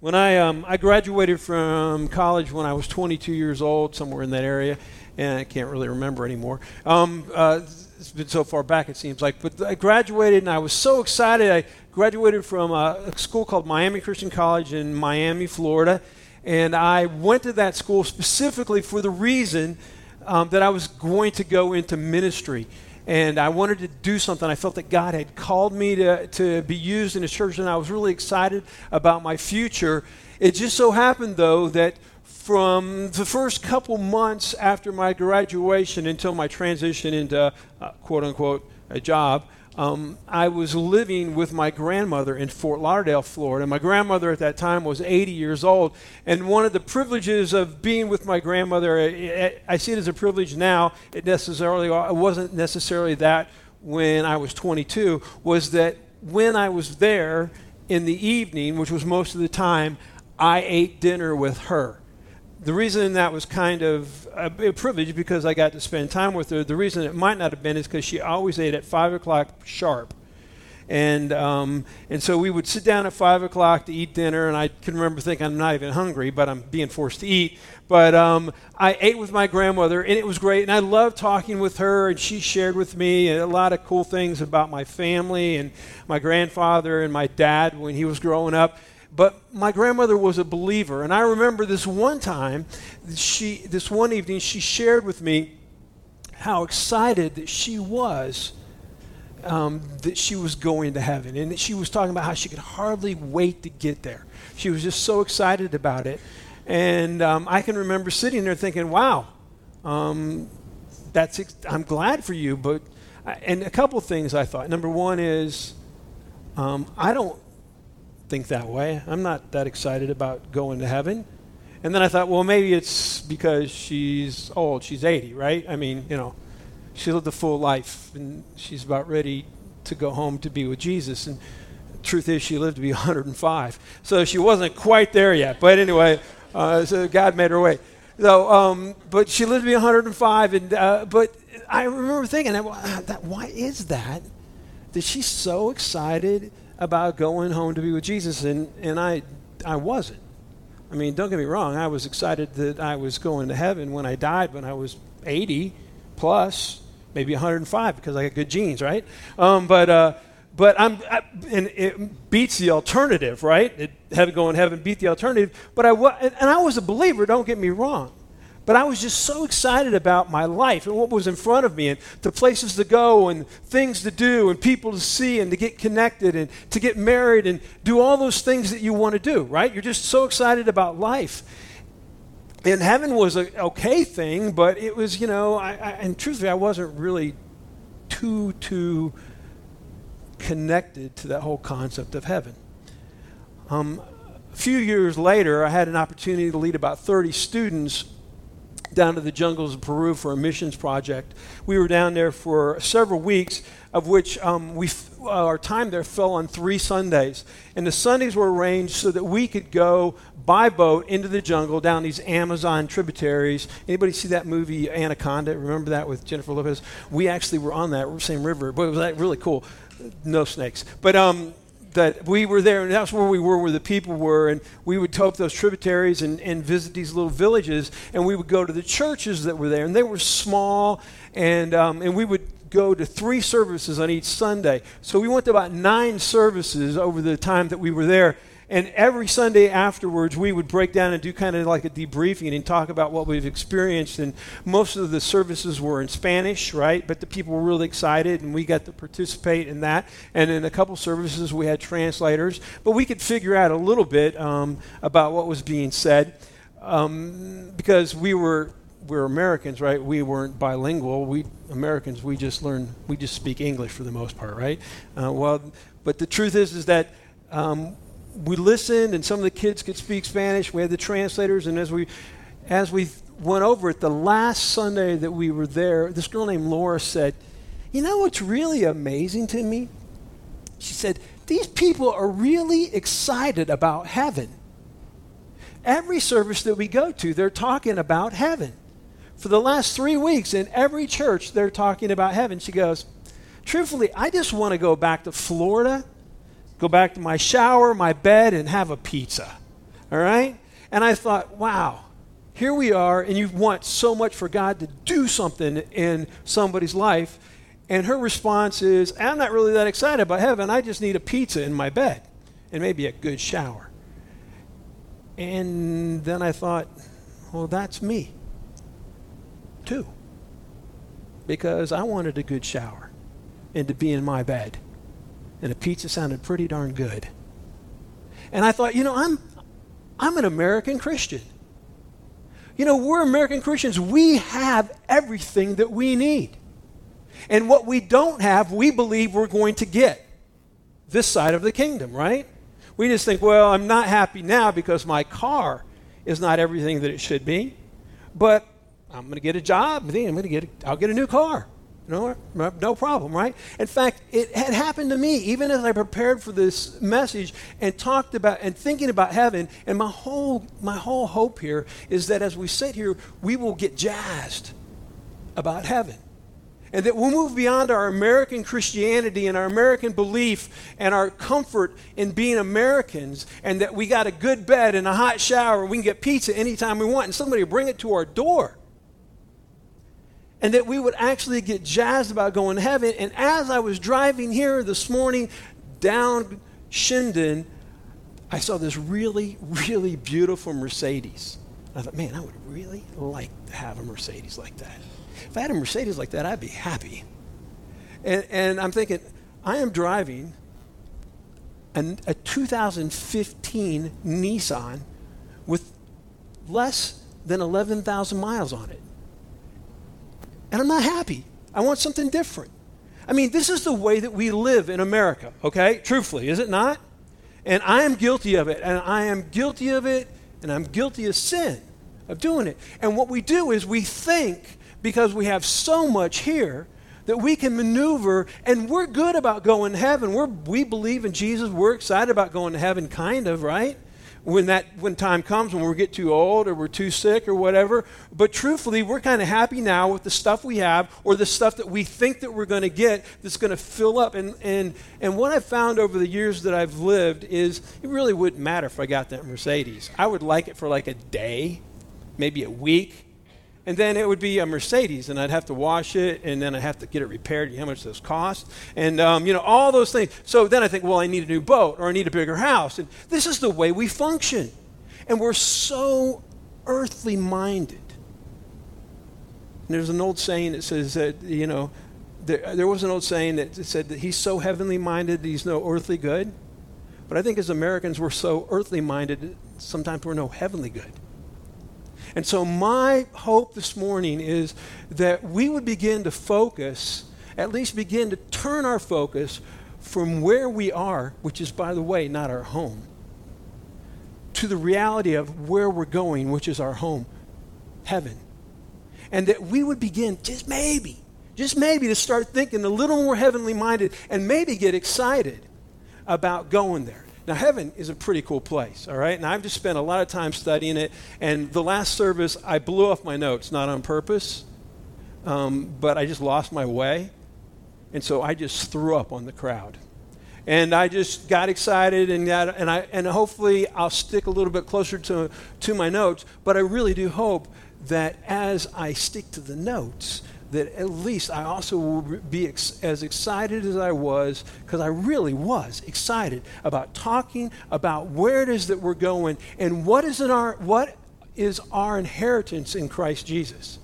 When I, um, I graduated from college when I was 22 years old, somewhere in that area, and I can't really remember anymore. Um, uh, it's been so far back, it seems like. But I graduated, and I was so excited. I graduated from a, school called Miami Christian College in Miami, Florida. And I went to that school specifically for the reason um, that I was going to go into ministry. And I wanted to do something. I felt that God had called me to, to be used in a church, and I was really excited about my future. It just so happened, though, that from the first couple months after my graduation until my transition into uh, quote unquote a job, um, I was living with my grandmother in Fort Lauderdale, Florida. My grandmother at that time was 80 years old. And one of the privileges of being with my grandmother, I, see it as a privilege now, it necessarily it wasn't necessarily that when I was 22, was that when I was there in the evening, which was most of the time, I ate dinner with her the reason that was kind of a, privilege because I got to spend time with her. The reason it might not have been is because she always ate at five o'clock sharp, and um, and so we would sit down at five o'clock to eat dinner, and I can remember thinking I'm not even hungry, but I'm being forced to eat. But um, I ate with my grandmother, and it was great, and I loved talking with her, and she shared with me a lot of cool things about my family and my grandfather and my dad when he was growing up. But my grandmother was a believer, and I remember this one time, she, this one evening, she shared with me how excited that she was um, that she was going to heaven, and she was talking about how she could hardly wait to get there. She was just so excited about it, and um, I can remember sitting there thinking, "Wow, um, that's ex- I'm glad for you." But and a couple things I thought. Number one is um, I don't think that way. I'm not that excited about going to heaven. And then I thought, well, maybe it's because she's old. She's 80, right? I mean, you know, she lived a full life and she's about ready to go home to be with Jesus. And truth is, she lived to be 105. So she wasn't quite there yet. But anyway, uh, so God made her way. So, um, but she lived to be 105. And, uh, but I remember thinking, that, why is that? That she's so excited about going home to be with Jesus, and, and I, I wasn't. I mean, don't get me wrong, I was excited that I was going to heaven when I died when I was 80 plus, maybe 105 because I got good genes, right? Um, but, uh, but I'm, I, and it beats the alternative, right? It, heaven going heaven beat the alternative. But I, and I was a believer, don't get me wrong. But I was just so excited about my life and what was in front of me and the places to go and things to do and people to see and to get connected and to get married and do all those things that you want to do, right? You're just so excited about life. And heaven was an okay thing, but it was, you know, I, I, and truthfully, I wasn't really too, too connected to that whole concept of heaven. Um, a few years later, I had an opportunity to lead about 30 students down to the jungles of Peru for a missions project. We were down there for several weeks, of which um, we f- uh, our time there fell on three Sundays. And the Sundays were arranged so that we could go by boat into the jungle down these Amazon tributaries. Anybody see that movie Anaconda? Remember that with Jennifer Lopez? We actually were on that same river, but it was like, really cool. No snakes, but um, that we were there, and that's where we were, where the people were, and we would up those tributaries and, and visit these little villages, and we would go to the churches that were there, and they were small, and, um, and we would go to three services on each Sunday. So we went to about nine services over the time that we were there, and every Sunday afterwards, we would break down and do kind of like a debriefing and talk about what we've experienced. And most of the services were in Spanish, right? But the people were really excited, and we got to participate in that. And in a couple services, we had translators, but we could figure out a little bit um, about what was being said um, because we were we're Americans, right? We weren't bilingual. We Americans, we just learn, we just speak English for the most part, right? Uh, well, but the truth is, is that um, we listened, and some of the kids could speak Spanish. We had the translators, and as we as we went over it, the last Sunday that we were there, this girl named Laura said, "You know what's really amazing to me?" She said, "These people are really excited about heaven. Every service that we go to, they're talking about heaven." For the last three weeks, in every church, they're talking about heaven. She goes, Truthfully, I just want to go back to Florida go back to my shower, my bed, and have a pizza. All right? And I thought, wow, here we are, and you want so much for God to do something in somebody's life. And her response is, I'm not really that excited about heaven. I just need a pizza in my bed and maybe a good shower. And then I thought, well, that's me, too. Because I wanted a good shower and to be in my bed. And a pizza sounded pretty darn good. And I thought, you know, I'm, I'm an American Christian. You know, we're American Christians. We have everything that we need. And what we don't have, we believe we're going to get this side of the kingdom, right? We just think, well, I'm not happy now because my car is not everything that it should be, but I'm going to get a job. Then I'm going to get, a, I'll get a new car. No, no problem, right? In fact, it had happened to me even as I prepared for this message and talked about and thinking about heaven. And my whole my whole hope here is that as we sit here, we will get jazzed about heaven. And that we'll move beyond our American Christianity and our American belief and our comfort in being Americans, and that we got a good bed and a hot shower, and we can get pizza anytime we want, and somebody bring it to our door and that we would actually get jazzed about going to heaven. And as I was driving here this morning down Shendon, I saw this really, really beautiful Mercedes. I thought, man, I would really like to have a Mercedes like that. If I had a Mercedes like that, I'd be happy. And, and I'm thinking, I am driving an, a 2015 Nissan with less than 11,000 miles on it and I'm not happy. I want something different. I mean, this is the way that we live in America, okay? Truthfully, is it not? And I am guilty of it, and I am guilty of it, and I'm guilty of sin, of doing it. And what we do is we think, because we have so much here, that we can maneuver, and we're good about going to heaven. We're, we believe in Jesus. We're excited about going to heaven, kind of, right? When that when time comes when we get too old or we're too sick or whatever but truthfully we're kind of happy now with the stuff we have or the stuff that we think that we're going to get that's going to fill up. And and and what i've found over the years that i've lived is it really wouldn't matter if i got that mercedes. I would like it for like a day maybe a week and then it would be a Mercedes, and I'd have to wash it, and then I'd have to get it repaired. How much does this cost? And um, you know all those things. So then I think, well, I need a new boat, or I need a bigger house. And this is the way we function, and we're so earthly minded. And there's an old saying that says that you know there, there was an old saying that said that he's so heavenly minded that he's no earthly good. But I think as Americans, we're so earthly minded, sometimes we're no heavenly good. And so, my hope this morning is that we would begin to focus, at least begin to turn our focus from where we are, which is, by the way, not our home, to the reality of where we're going, which is our home, heaven. And that we would begin, just maybe, just maybe, to start thinking a little more heavenly minded and maybe get excited about going there. Now, heaven is a pretty cool place, all right? And I've just spent a lot of time studying it. And the last service, I blew off my notes, not on purpose, um, but I just lost my way. And so I just threw up on the crowd. And I just got excited, and, got, and, I, and hopefully I'll stick a little bit closer to, to my notes. But I really do hope that as I stick to the notes, that at least I also will be ex- as excited as I was, because I really was excited about talking about where it is that we're going and what is, in our, what is our inheritance in Christ Jesus.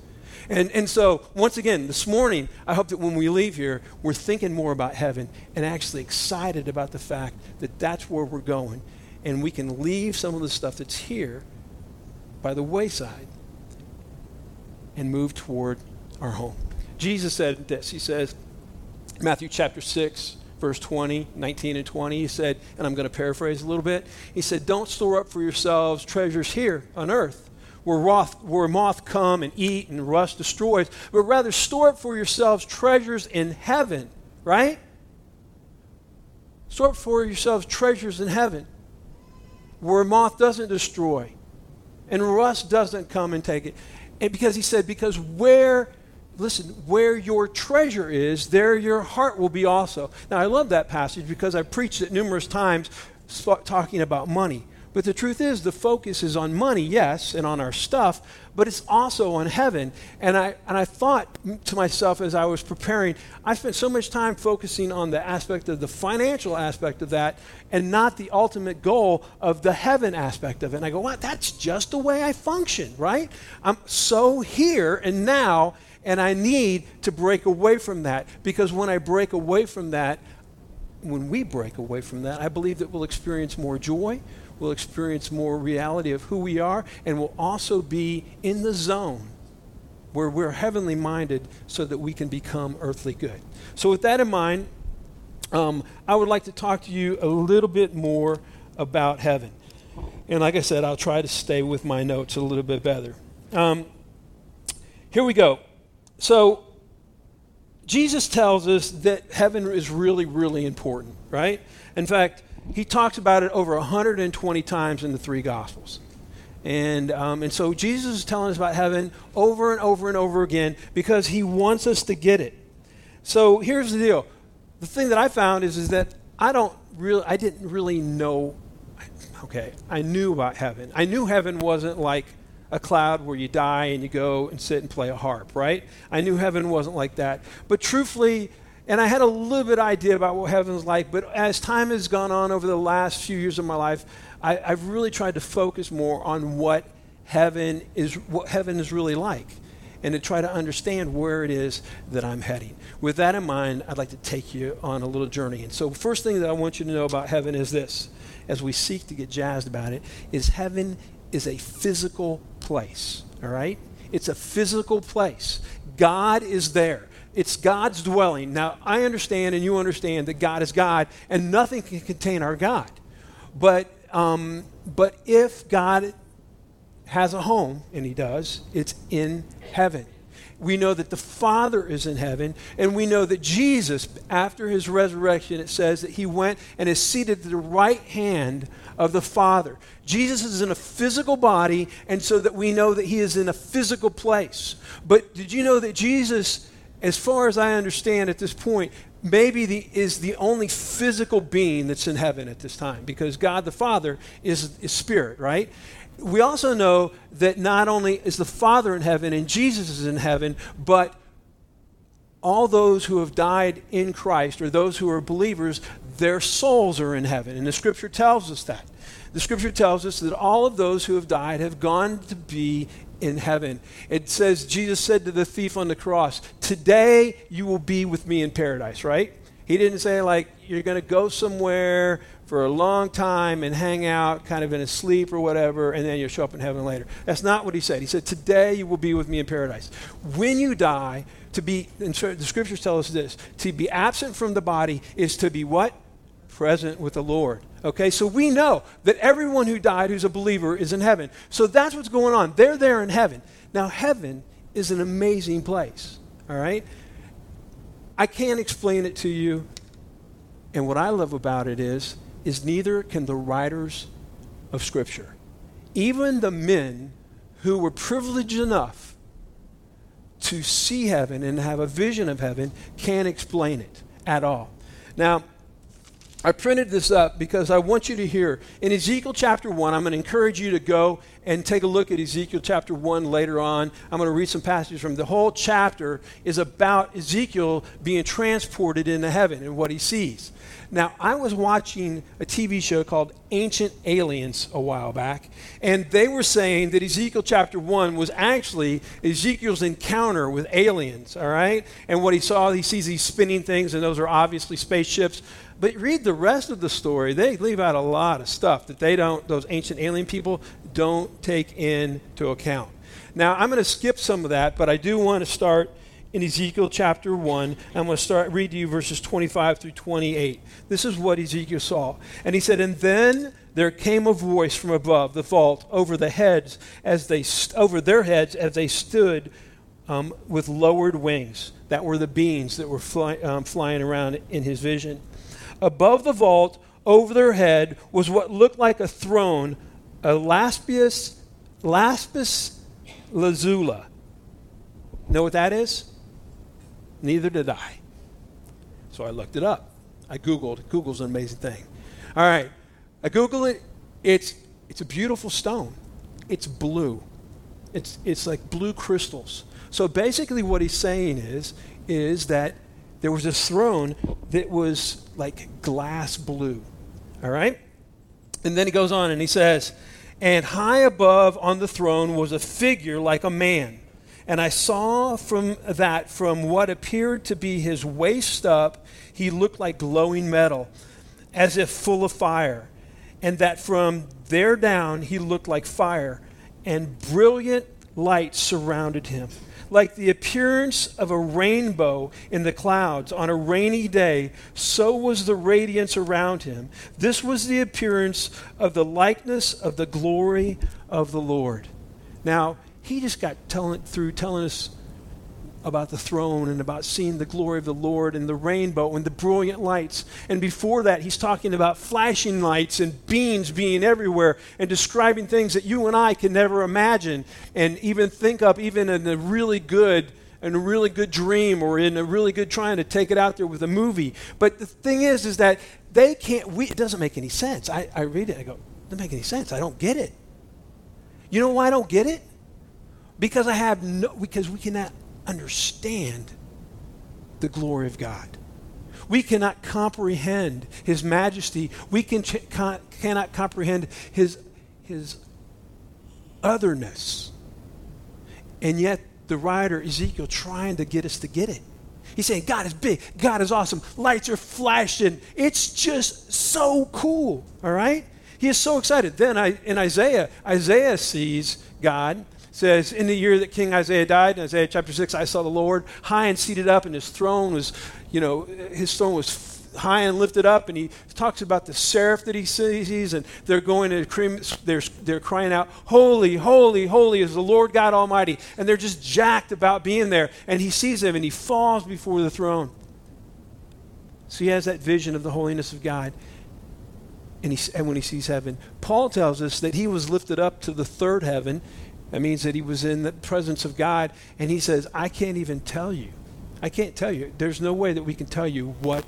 And, and so, once again, this morning, I hope that when we leave here, we're thinking more about heaven and actually excited about the fact that that's where we're going. And we can leave some of the stuff that's here by the wayside and move toward our home. Jesus said this. He says, Matthew chapter 6, verse 20, 19 and 20, he said, and I'm going to paraphrase a little bit. He said, Don't store up for yourselves treasures here on earth, where, moth, where moth come and eat and rust destroys, but rather store up for yourselves treasures in heaven, right? Store up for yourselves treasures in heaven, where moth doesn't destroy and rust doesn't come and take it. And because he said, because where listen, where your treasure is, there your heart will be also. Now, I love that passage because I've preached it numerous times talking about money. But the truth is, the focus is on money, yes, and on our stuff, but it's also on heaven. And I, and I thought to myself as I was preparing, I spent so much time focusing on the aspect of the financial aspect of that and not the ultimate goal of the heaven aspect of it. And I go, well, that's just the way I function, right? I'm so here and now, and I need to break away from that because when I break away from that, when we break away from that, I believe that we'll experience more joy, we'll experience more reality of who we are, and we'll also be in the zone where we're heavenly minded so that we can become earthly good. So, with that in mind, um, I would like to talk to you a little bit more about heaven. And like I said, I'll try to stay with my notes a little bit better. Um, here we go. So, Jesus tells us that heaven is really, really important, right? In fact, he talks about it over 120 times in the three Gospels. And, um, and so Jesus is telling us about heaven over and over and over again because he wants us to get it. So here's the deal. The thing that I found is, is that I don't really, I didn't really know, okay, I knew about heaven. I knew heaven wasn't like a cloud where you die and you go and sit and play a harp, right? I knew heaven wasn't like that. But truthfully, and I had a little bit idea about what heaven's like, but as time has gone on over the last few years of my life, I, have really tried to focus more on what heaven is, what heaven is really like, and to try to understand where it is that I'm heading. With that in mind, I'd like to take you on a little journey. And so, first thing that I want you to know about heaven is this: as we seek to get jazzed about it, is heaven is a physical place, all right? It's a physical place. God is there. It's God's dwelling. Now, I understand and you understand that God is God and nothing can contain our God. But, um, but if God has a home, and He does, it's in heaven. We know that the Father is in heaven, and we know that Jesus, after his resurrection, it says that he went and is seated at the right hand of the Father. Jesus is in a physical body, and so that we know that he is in a physical place. But did you know that Jesus, as far as I understand at this point, maybe the, is the only physical being that's in heaven at this time because God the Father is, is spirit, right? we also know that not only is the Father in heaven and Jesus is in heaven, but all those who have died in Christ or those who are believers, their souls are in heaven. And the scripture tells us that. The scripture tells us that all of those who have died have gone to be in heaven. It says, Jesus said to the thief on the cross, Today you will be with me in paradise, right? He didn't say, like, you're going to go somewhere for a long time and hang out kind of in a sleep or whatever, and then you'll show up in heaven later. That's not what he said. He said, Today you will be with me in paradise. When you die, to be, the scriptures tell us this to be absent from the body is to be what? Present with the Lord. Okay, so we know that everyone who died who's a believer is in heaven. So that's what's going on. They're there in heaven. Now, heaven is an amazing place. All right? I can't explain it to you. And what I love about it is is neither can the writers of Scripture. Even the men who were privileged enough to see heaven and have a vision of heaven can't explain it at all. Now, I printed this up because I want you to hear. In Ezekiel chapter 1, I'm going to encourage you to go and take a look at Ezekiel chapter 1 later on. I'm going to read some passages from the whole chapter is about Ezekiel being transported into heaven and what he sees. Now, I was watching a TV show called Ancient Aliens a while back, and they were saying that Ezekiel chapter 1 was actually Ezekiel's encounter with aliens, all right? And what he saw, he sees these spinning things, and those are obviously spaceships. But read the rest of the story. They leave out a lot of stuff that they don't, those ancient alien people don't take into account. Now, I'm going to skip some of that, but I do want to start in Ezekiel chapter 1. I'm going to start read to you verses 25 through 28. This is what Ezekiel saw. And he said, And then there came a voice from above the vault over the heads as they st- over their heads as they stood um, with lowered wings. That were the beings that were fly, um, flying around in his vision. Above the vault, over their head, was what looked like a throne, a laspius, laspis lazula. Know what that is? Neither did I. So I looked it up. I Googled. Google's an amazing thing. All right. I Googled it. It's it's a beautiful stone. It's blue. It's, it's like blue crystals. So basically, what he's saying is, is that there was a throne that was like glass blue. All right? And then he goes on and he says, And high above on the throne was a figure like a man. And I saw from that, from what appeared to be his waist up, he looked like glowing metal, as if full of fire. And that from there down, he looked like fire, and brilliant light surrounded him like the appearance of a rainbow in the clouds on a rainy day, so was the radiance around him. This was the appearance of the likeness of the glory of the Lord. Now, he just got telling, through telling us about the throne and about seeing the glory of the Lord and the rainbow and the brilliant lights. And before that, he's talking about flashing lights and beams being everywhere and describing things that you and I can never imagine and even think up, even in a really good. In a really good dream or in a really good trying to take it out there with a movie. But the thing is, is that they can't, we, it doesn't make any sense. I, I read it, I go, it doesn't make any sense. I don't get it. You know why I don't get it? Because I have no, because we cannot understand the glory of God. We cannot comprehend His majesty. We can ch- con- cannot comprehend His, his otherness. And yet, the writer, Ezekiel, trying to get us to get it. He's saying, God is big. God is awesome. Lights are flashing. It's just so cool. All right? He is so excited. Then I, in Isaiah, Isaiah sees God says, In the year that King Isaiah died, in Uzziah chapter 6, I saw the Lord high and seated up, and his throne was, you know, his throne was high and lifted up, and he talks about the seraph that he sees, and they're going to, they're, they're crying out, Holy, holy, holy is the Lord God Almighty. And they're just jacked about being there. And he sees them, and he falls before the throne. So he has that vision of the holiness of God. And, he, and when he sees heaven, Paul tells us that he was lifted up to the third heaven that means that he was in the presence of God, and he says, I can't even tell you. I can't tell you. There's no way that we can tell you what,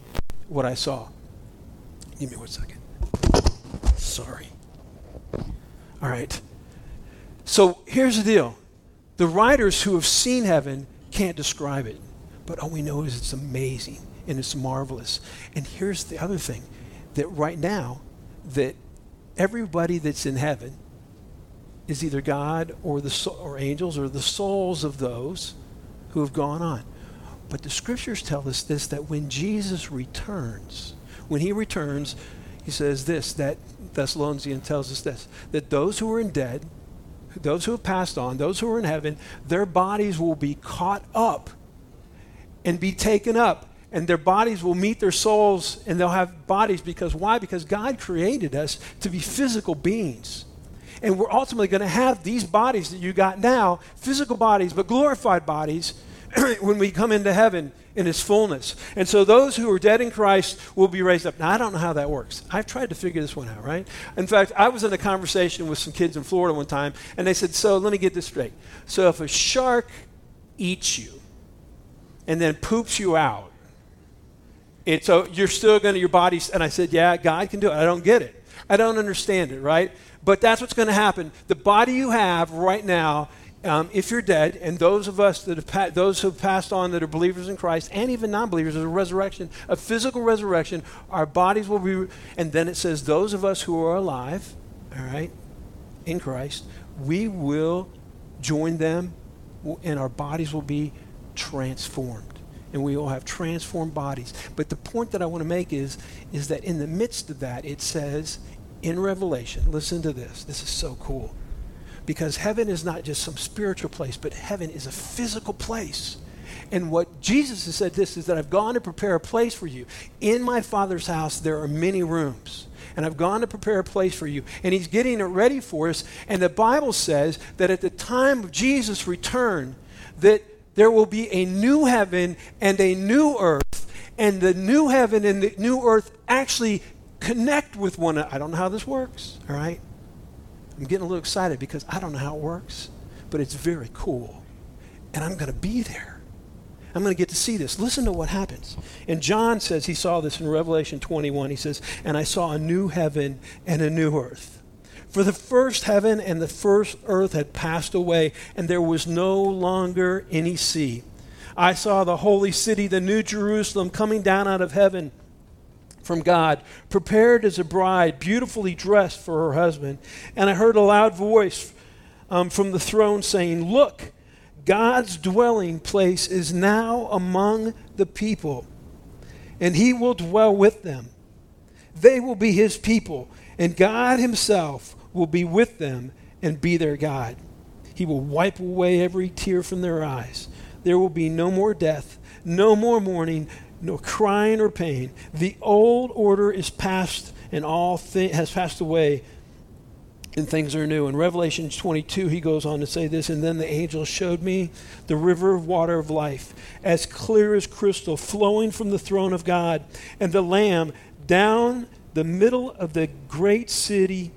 what I saw. Give me one second. Sorry. All right. So here's the deal the writers who have seen heaven can't describe it, but all we know is it's amazing and it's marvelous. And here's the other thing that right now, that everybody that's in heaven is either God or the or angels or the souls of those who have gone on. But the scriptures tell us this that when Jesus returns, when he returns, he says this that Thessalonians tells us this that those who are in dead, those who have passed on, those who are in heaven, their bodies will be caught up and be taken up and their bodies will meet their souls and they'll have bodies because why? Because God created us to be physical beings. And we're ultimately going to have these bodies that you got now, physical bodies, but glorified bodies, when we come into heaven in its fullness. And so those who are dead in Christ will be raised up. Now, I don't know how that works. I've tried to figure this one out, right? In fact, I was in a conversation with some kids in Florida one time, and they said, So let me get this straight. So if a shark eats you and then poops you out, it's so you're still going to, your body, and I said, Yeah, God can do it. I don't get it. I don't understand it, right? But that's what's going to happen. The body you have right now, um, if you're dead, and those of us that have pa- those who have passed on that are believers in Christ, and even non-believers, there's a resurrection, a physical resurrection. Our bodies will be, and then it says those of us who are alive, all right, in Christ, we will join them, and our bodies will be transformed and we will have transformed bodies. But the point that I want to make is, is that in the midst of that, it says in Revelation, listen to this. This is so cool. Because heaven is not just some spiritual place, but heaven is a physical place. And what Jesus has said this is that I've gone to prepare a place for you. In my Father's house, there are many rooms. And I've gone to prepare a place for you. And He's getting it ready for us. And the Bible says that at the time of Jesus' return, that there will be a new heaven and a new earth. And the new heaven and the new earth actually connect with one another. I don't know how this works, all right? I'm getting a little excited because I don't know how it works, but it's very cool. And I'm going to be there. I'm going to get to see this. Listen to what happens. And John says he saw this in Revelation 21. He says, And I saw a new heaven and a new earth. For the first heaven and the first earth had passed away, and there was no longer any sea. I saw the holy city, the new Jerusalem, coming down out of heaven from God, prepared as a bride, beautifully dressed for her husband. And I heard a loud voice um, from the throne saying, Look, God's dwelling place is now among the people, and he will dwell with them. They will be his people, and God himself will be with them and be their God. He will wipe away every tear from their eyes. There will be no more death, no more mourning, no crying or pain. The old order is past and all thi- has passed away and things are new. In Revelation 22, he goes on to say this And then the angel showed me the river of water of life, as clear as crystal, flowing from the throne of God and the Lamb down the middle of the great city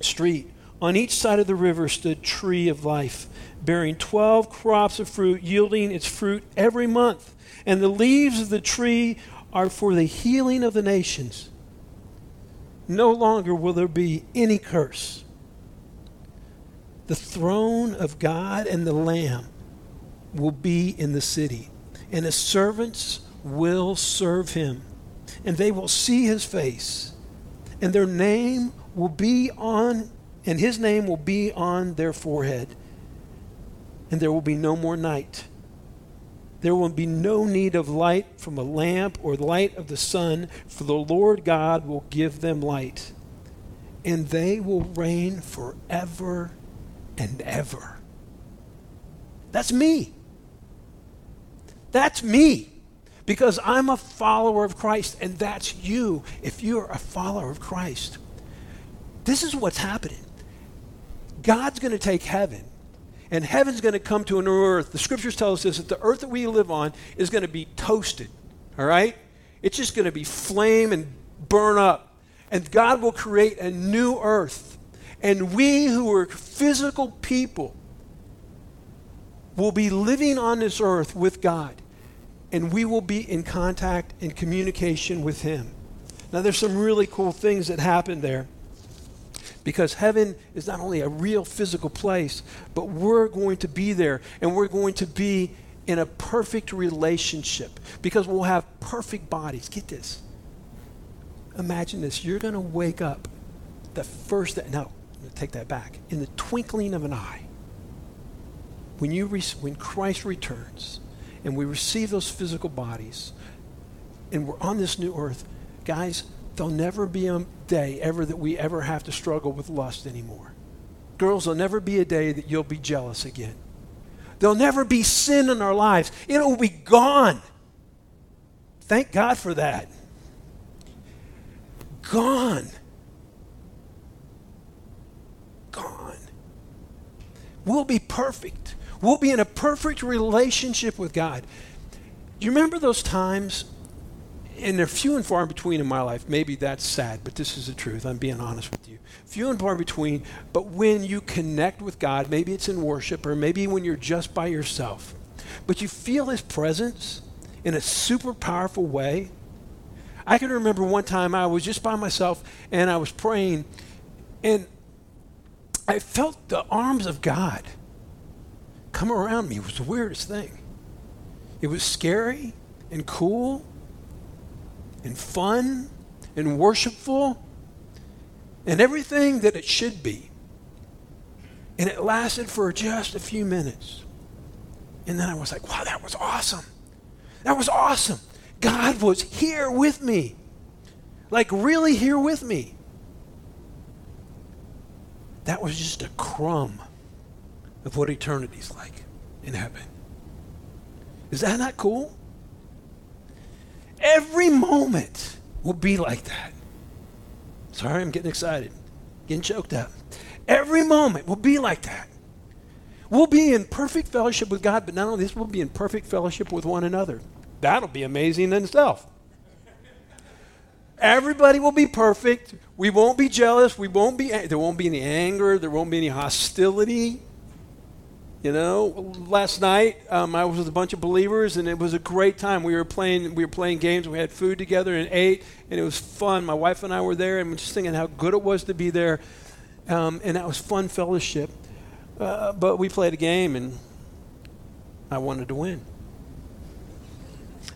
street. On each side of the river stood tree of life, bearing 12 crops of fruit, yielding its fruit every month. And the leaves of the tree are for the healing of the nations. No longer will there be any curse. The throne of God and the Lamb will be in the city, and his servants will serve him, and they will see his face, and their name will be on, and his name will be on their forehead, and there will be no more night. There will be no need of light from a lamp or light of the sun, for the Lord God will give them light, and they will reign forever and ever. That's me. That's me. Because I'm a follower of Christ, and that's you if you're a follower of Christ. This is what's happening. God's going to take heaven and heaven's going to come to a new earth. The scriptures tell us this that the earth that we live on is going to be toasted. All right? It's just going to be flame and burn up. And God will create a new earth. And we who are physical people will be living on this earth with God. And we will be in contact and communication with Him. Now, there's some really cool things that happen there. Because heaven is not only a real physical place, but we're going to be there and we're going to be in a perfect relationship because we'll have perfect bodies. Get this. Imagine this. You're going to wake up the first day. No, take that back. In the twinkling of an eye, when, you re- when Christ returns and we receive those physical bodies and we're on this new earth, guys, there'll never be a day ever that we ever have to struggle with lust anymore. Girls, there'll never be a day that you'll be jealous again. There'll never be sin in our lives. It will be gone. Thank God for that. Gone. Gone. We'll be perfect. We'll be in a perfect relationship with God. Do you remember those times and they're few and far between in my life. Maybe that's sad, but this is the truth. I'm being honest with you. Few and far between, but when you connect with God, maybe it's in worship or maybe when you're just by yourself, but you feel His presence in a super powerful way. I can remember one time I was just by myself and I was praying, and I felt the arms of God come around me. It was the weirdest thing. It was scary and cool and fun and worshipful and everything that it should be. And it lasted for just a few minutes. And then I was like, wow, that was awesome. That was awesome. God was here with me. Like, really here with me. That was just a crumb of what eternity's like in heaven. Is that not cool? Every moment will be like that. Sorry, I'm getting excited, getting choked up. Every moment will be like that. We'll be in perfect fellowship with God, but not only this, we'll be in perfect fellowship with one another. That'll be amazing in itself. Everybody will be perfect. We won't be jealous. We won't be. There won't be any anger. There won't be any hostility. You know, last night um, I was with a bunch of believers, and it was a great time. We were playing, we were playing games. We had food together and ate, and it was fun. My wife and I were there, and we're just thinking how good it was to be there. um, and that was fun fellowship. Uh, but we played a game, and I wanted to win.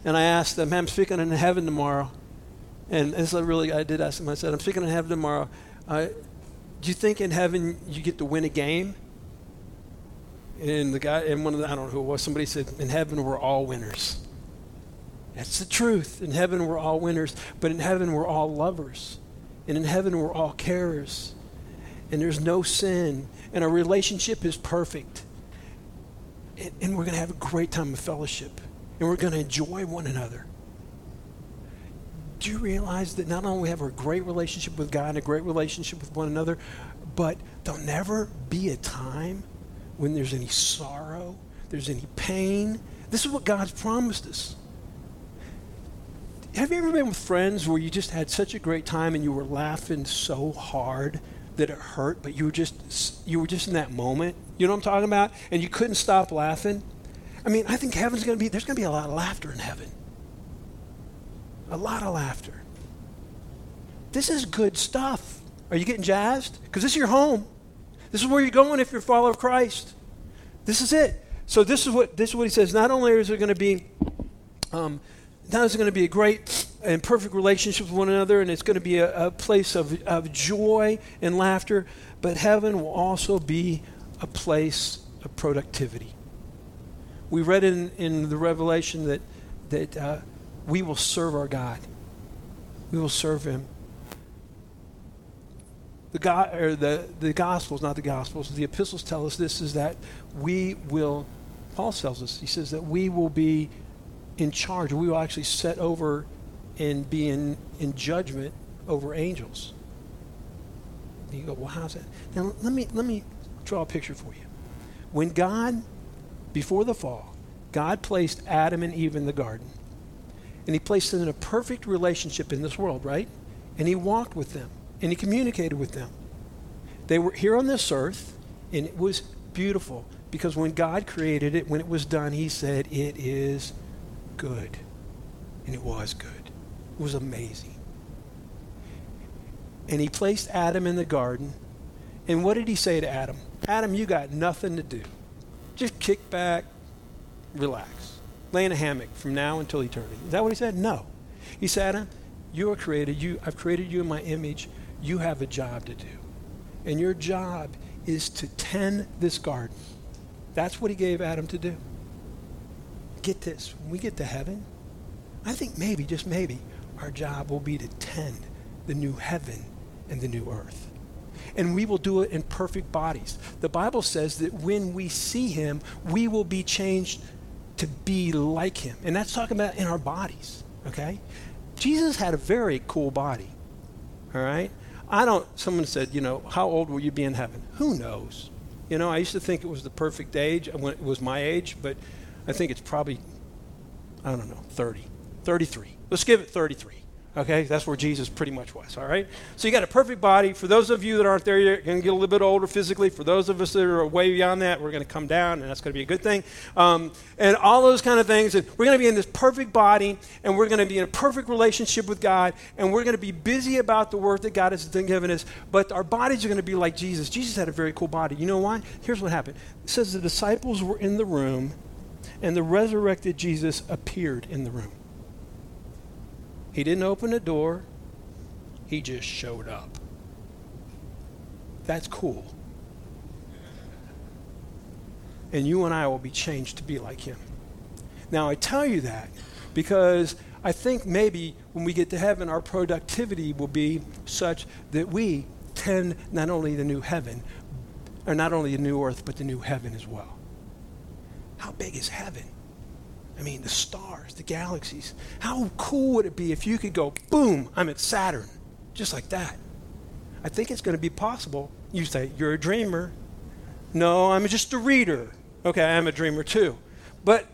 And I asked them, I'm speaking in heaven tomorrow. And this is really, I did ask them, I said, I'm speaking in heaven tomorrow. Uh, do you think in heaven you get to win a game? And the guy, and one of the, I don't know who it was, somebody said, in heaven we're all winners. That's the truth. In heaven we're all winners, but in heaven we're all lovers. And in heaven we're all carers. And there's no sin. And our relationship is perfect. And, and we're going to have a great time of fellowship. And we're going to enjoy one another. Do you realize that not only have we have a great relationship with God and a great relationship with one another, but there'll never be a time when there's any sorrow, there's any pain. This is what God's promised us. Have you ever been with friends where you just had such a great time and you were laughing so hard that it hurt, but you were just you were just in that moment? You know what I'm talking about? And you couldn't stop laughing. I mean, I think heaven's going to be there's going to be a lot of laughter in heaven. A lot of laughter. This is good stuff. Are you getting jazzed? Because this is your home. This is where you're going if you're a follower of Christ. This is it. So this is what this is what he says. Not only is there going to be um, now it's going to be a great and perfect relationship with one another, and it's going to be a, a place of, of joy and laughter, but heaven will also be a place of productivity. We read in, in the Revelation that, that uh, we will serve our God. We will serve Him. The, God, or the, the Gospels, not the Gospels, the epistles tell us this is that we will, Paul tells us, he says that we will be in charge. We will actually set over and be in, in judgment over angels. And you go, well, how's that? Now, let me, let me draw a picture for you. When God, before the fall, God placed Adam and Eve in the garden, and He placed them in a perfect relationship in this world, right? And He walked with them, and He communicated with them. They were here on this earth, and it was beautiful because when God created it, when it was done, He said, It is good. And it was good. It was amazing. And he placed Adam in the garden. And what did he say to Adam? Adam, you got nothing to do. Just kick back, relax, lay in a hammock from now until eternity. Is that what he said? No. He said, Adam, you are created. You, I've created you in my image. You have a job to do. And your job is to tend this garden. That's what he gave Adam to do get this, when we get to heaven, I think maybe, just maybe, our job will be to tend the new heaven and the new earth. And we will do it in perfect bodies. The Bible says that when we see him, we will be changed to be like him. And that's talking about in our bodies, okay? Jesus had a very cool body, all right? I don't, someone said, you know, how old will you be in heaven? Who knows? You know, I used to think it was the perfect age uh, when it was my age, but I think it's probably, I don't know, 30, 33. Let's give it 33. Okay, that's where Jesus pretty much was. All right, so you got a perfect body. For those of you that aren't there, you're going to get a little bit older physically. For those of us that are way beyond that, we're going to come down, and that's going to be a good thing. Um, and all those kind of things. And we're going to be in this perfect body, and we're going to be in a perfect relationship with God, and we're going to be busy about the work that God has given us. But our bodies are going to be like Jesus. Jesus had a very cool body. You know why? Here's what happened. It says the disciples were in the room and the resurrected Jesus appeared in the room. He didn't open a door, he just showed up. That's cool. And you and I will be changed to be like him. Now, I tell you that because I think maybe when we get to heaven, our productivity will be such that we tend not only the new heaven, or not only the new earth, but the new heaven as well. How big is heaven? I mean, the stars, the galaxies. How cool would it be if you could go, boom, I'm at Saturn, just like that? I think it's going to be possible. You say, you're a dreamer. No, I'm just a reader. Okay, I'm a dreamer too. But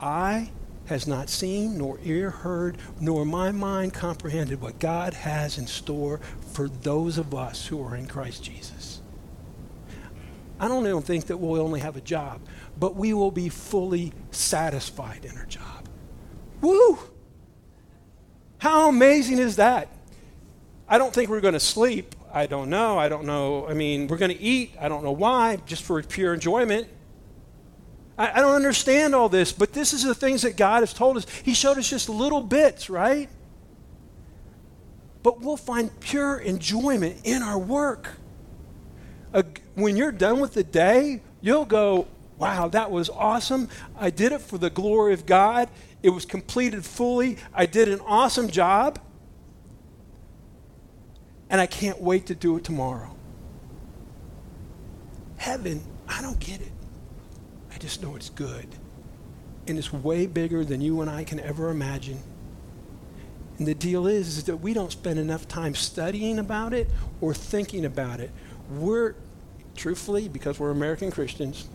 I has not seen, nor ear heard, nor my mind comprehended what God has in store for those of us who are in Christ Jesus. I don't even think that we'll only have a job, but we will be fully satisfied in our job. Woo! How amazing is that? I don't think we're going to sleep. I don't know. I don't know. I mean, we're going to eat. I don't know why, just for pure enjoyment. I, I don't understand all this, but this is the things that God has told us. He showed us just little bits, right? But we'll find pure enjoyment in our work. Uh, when you're done with the day, you'll go, wow, that was awesome. I did it for the glory of God. It was completed fully. I did an awesome job. And I can't wait to do it tomorrow. Heaven, I don't get it. I just know it's good. And it's way bigger than you and I can ever imagine. And the deal is, is that we don't spend enough time studying about it or thinking about it. We're, truthfully, because we're American Christians,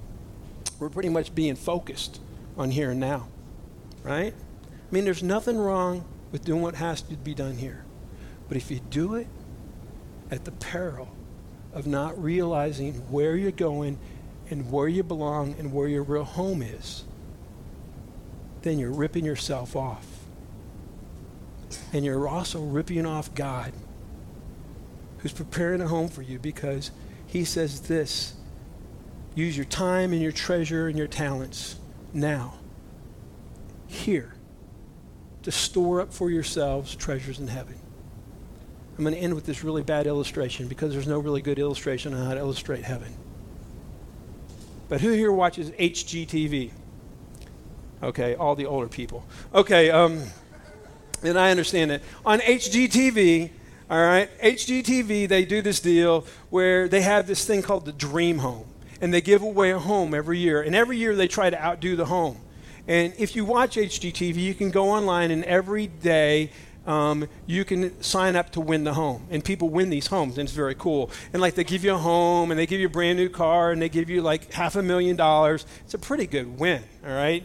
we're pretty much being focused on here and now, right? I mean, there's nothing wrong with doing what has to be done here. But if you do it at the peril of not realizing where you're going and where you belong and where your real home is, then you're ripping yourself off. And you're also ripping off God, who's preparing a home for you because he says this Use your time and your treasure and your talents now, here, to store up for yourselves treasures in heaven. I'm going to end with this really bad illustration because there's no really good illustration on how to illustrate heaven. But who here watches HGTV? Okay, all the older people. Okay, um, and I understand it. On HGTV, all right, HGTV, they do this deal where they have this thing called the Dream Home and they give away a home every year. And every year they try to outdo the home. And if you watch HGTV, you can go online and every day um, you can sign up to win the home. And people win these homes, and it's very cool. And like they give you a home, and they give you a brand new car, and they give you like half a million dollars. It's a pretty good win, all right?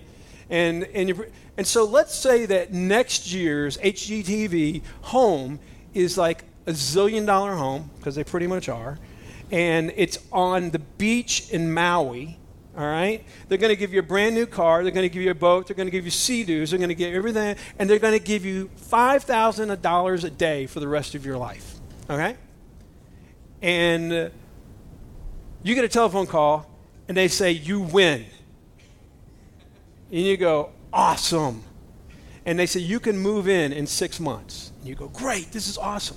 And, and, and so let's say that next year's HGTV home is like a zillion dollar home, because they pretty much are and it's on the beach in Maui. All right? They're going to give you a brand new car. They're going to give you a boat. They're going to give you Sea-Doos. They're going to give everything. And they're going to give you $5,000 a day for the rest of your life. Okay? And uh, you get a telephone call, and they say, You win. And you go, Awesome. And they say, You can move in in six months. And you go, Great, this is awesome.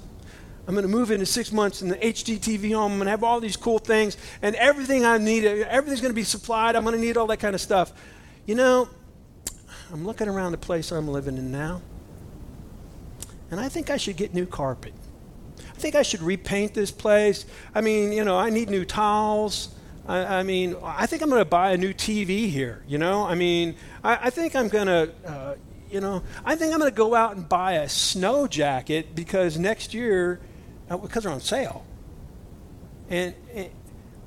I'm going to move in in six months in the HGTV home. I'm going to have all these cool things, and everything I need, everything's going to be supplied. I'm going to need all that kind of stuff. You know, I'm looking around the place I'm living in now, and I think I should get new carpet. I think I should repaint this place. I mean, you know, I need new towels. I, I mean, I think I'm going to buy a new TV here. You know, I mean, I, I think I'm going to, uh, you know, I think I'm going to go out and buy a snow jacket because next year uh, because they're on sale. And, and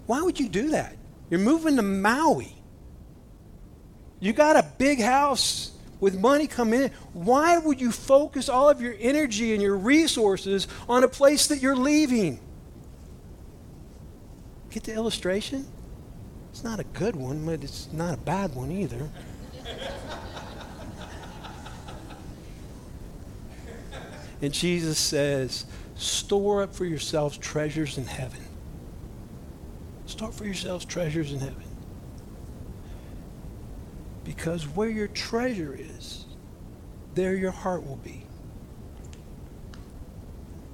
why would you do that? You're moving to Maui. You got a big house with money coming in. Why would you focus all of your energy and your resources on a place that you're leaving? Get the illustration? It's not a good one, but it's not a bad one either. And Jesus says, Store up for yourselves treasures in heaven. Store for yourselves treasures in heaven. Because where your treasure is, there your heart will be.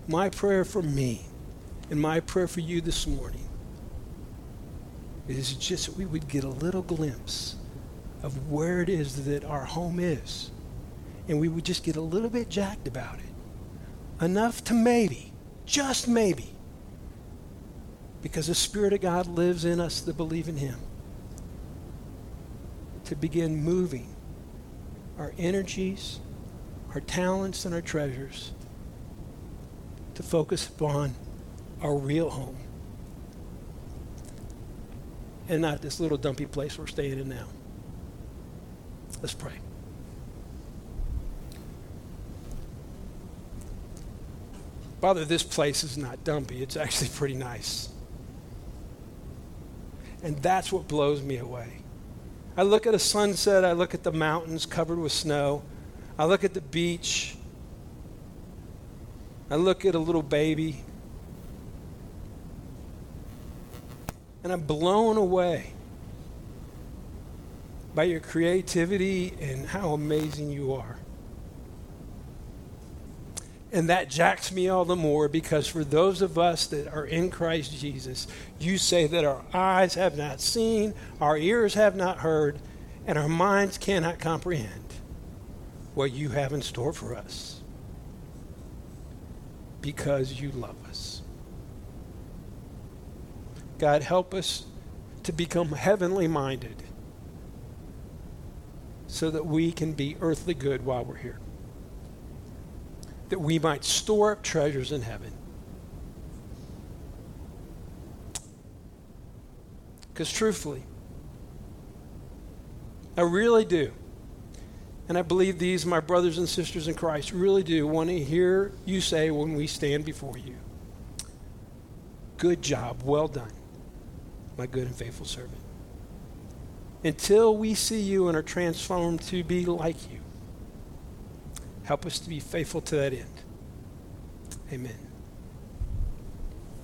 My prayer for me and my prayer for you this morning is just that we would get a little glimpse of where it is that our home is. And we would just get a little bit jacked about it enough to maybe, just maybe, because the Spirit of God lives in us that believe in Him, to begin moving our energies, our talents, and our treasures to focus upon our real home and not this little dumpy place we're staying in now. Let's pray. Father, this place is not dumpy. It's actually pretty nice. And that's what blows me away. I look at a sunset, I look at the mountains covered with snow, I look at the beach, I look at a little baby, And I'm blown away by your creativity and how amazing you are. And that jacks me all the more because for those of us that are in Christ Jesus, you say that our eyes have not seen, our ears have not heard, and our minds cannot comprehend what you have in store for us because you love us. God, help us to become heavenly minded so that we can be earthly good while we're here that we might store up treasures in heaven. Because truthfully, I really do. And I believe these, my brothers and sisters in Christ, really do want to hear you say when we stand before you, Good job, well done, my good and faithful servant. Until we see you and are transformed to be like you. Help us to be faithful to that end. Amen.